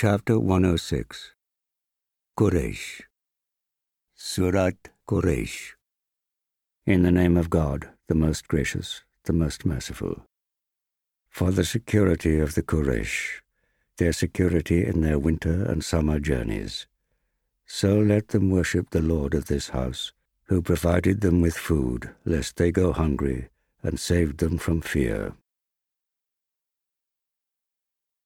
Chapter 106 Quraysh Surat Quraysh In the name of God, the most gracious, the most merciful. For the security of the Quraysh, their security in their winter and summer journeys, so let them worship the Lord of this house, who provided them with food, lest they go hungry, and saved them from fear.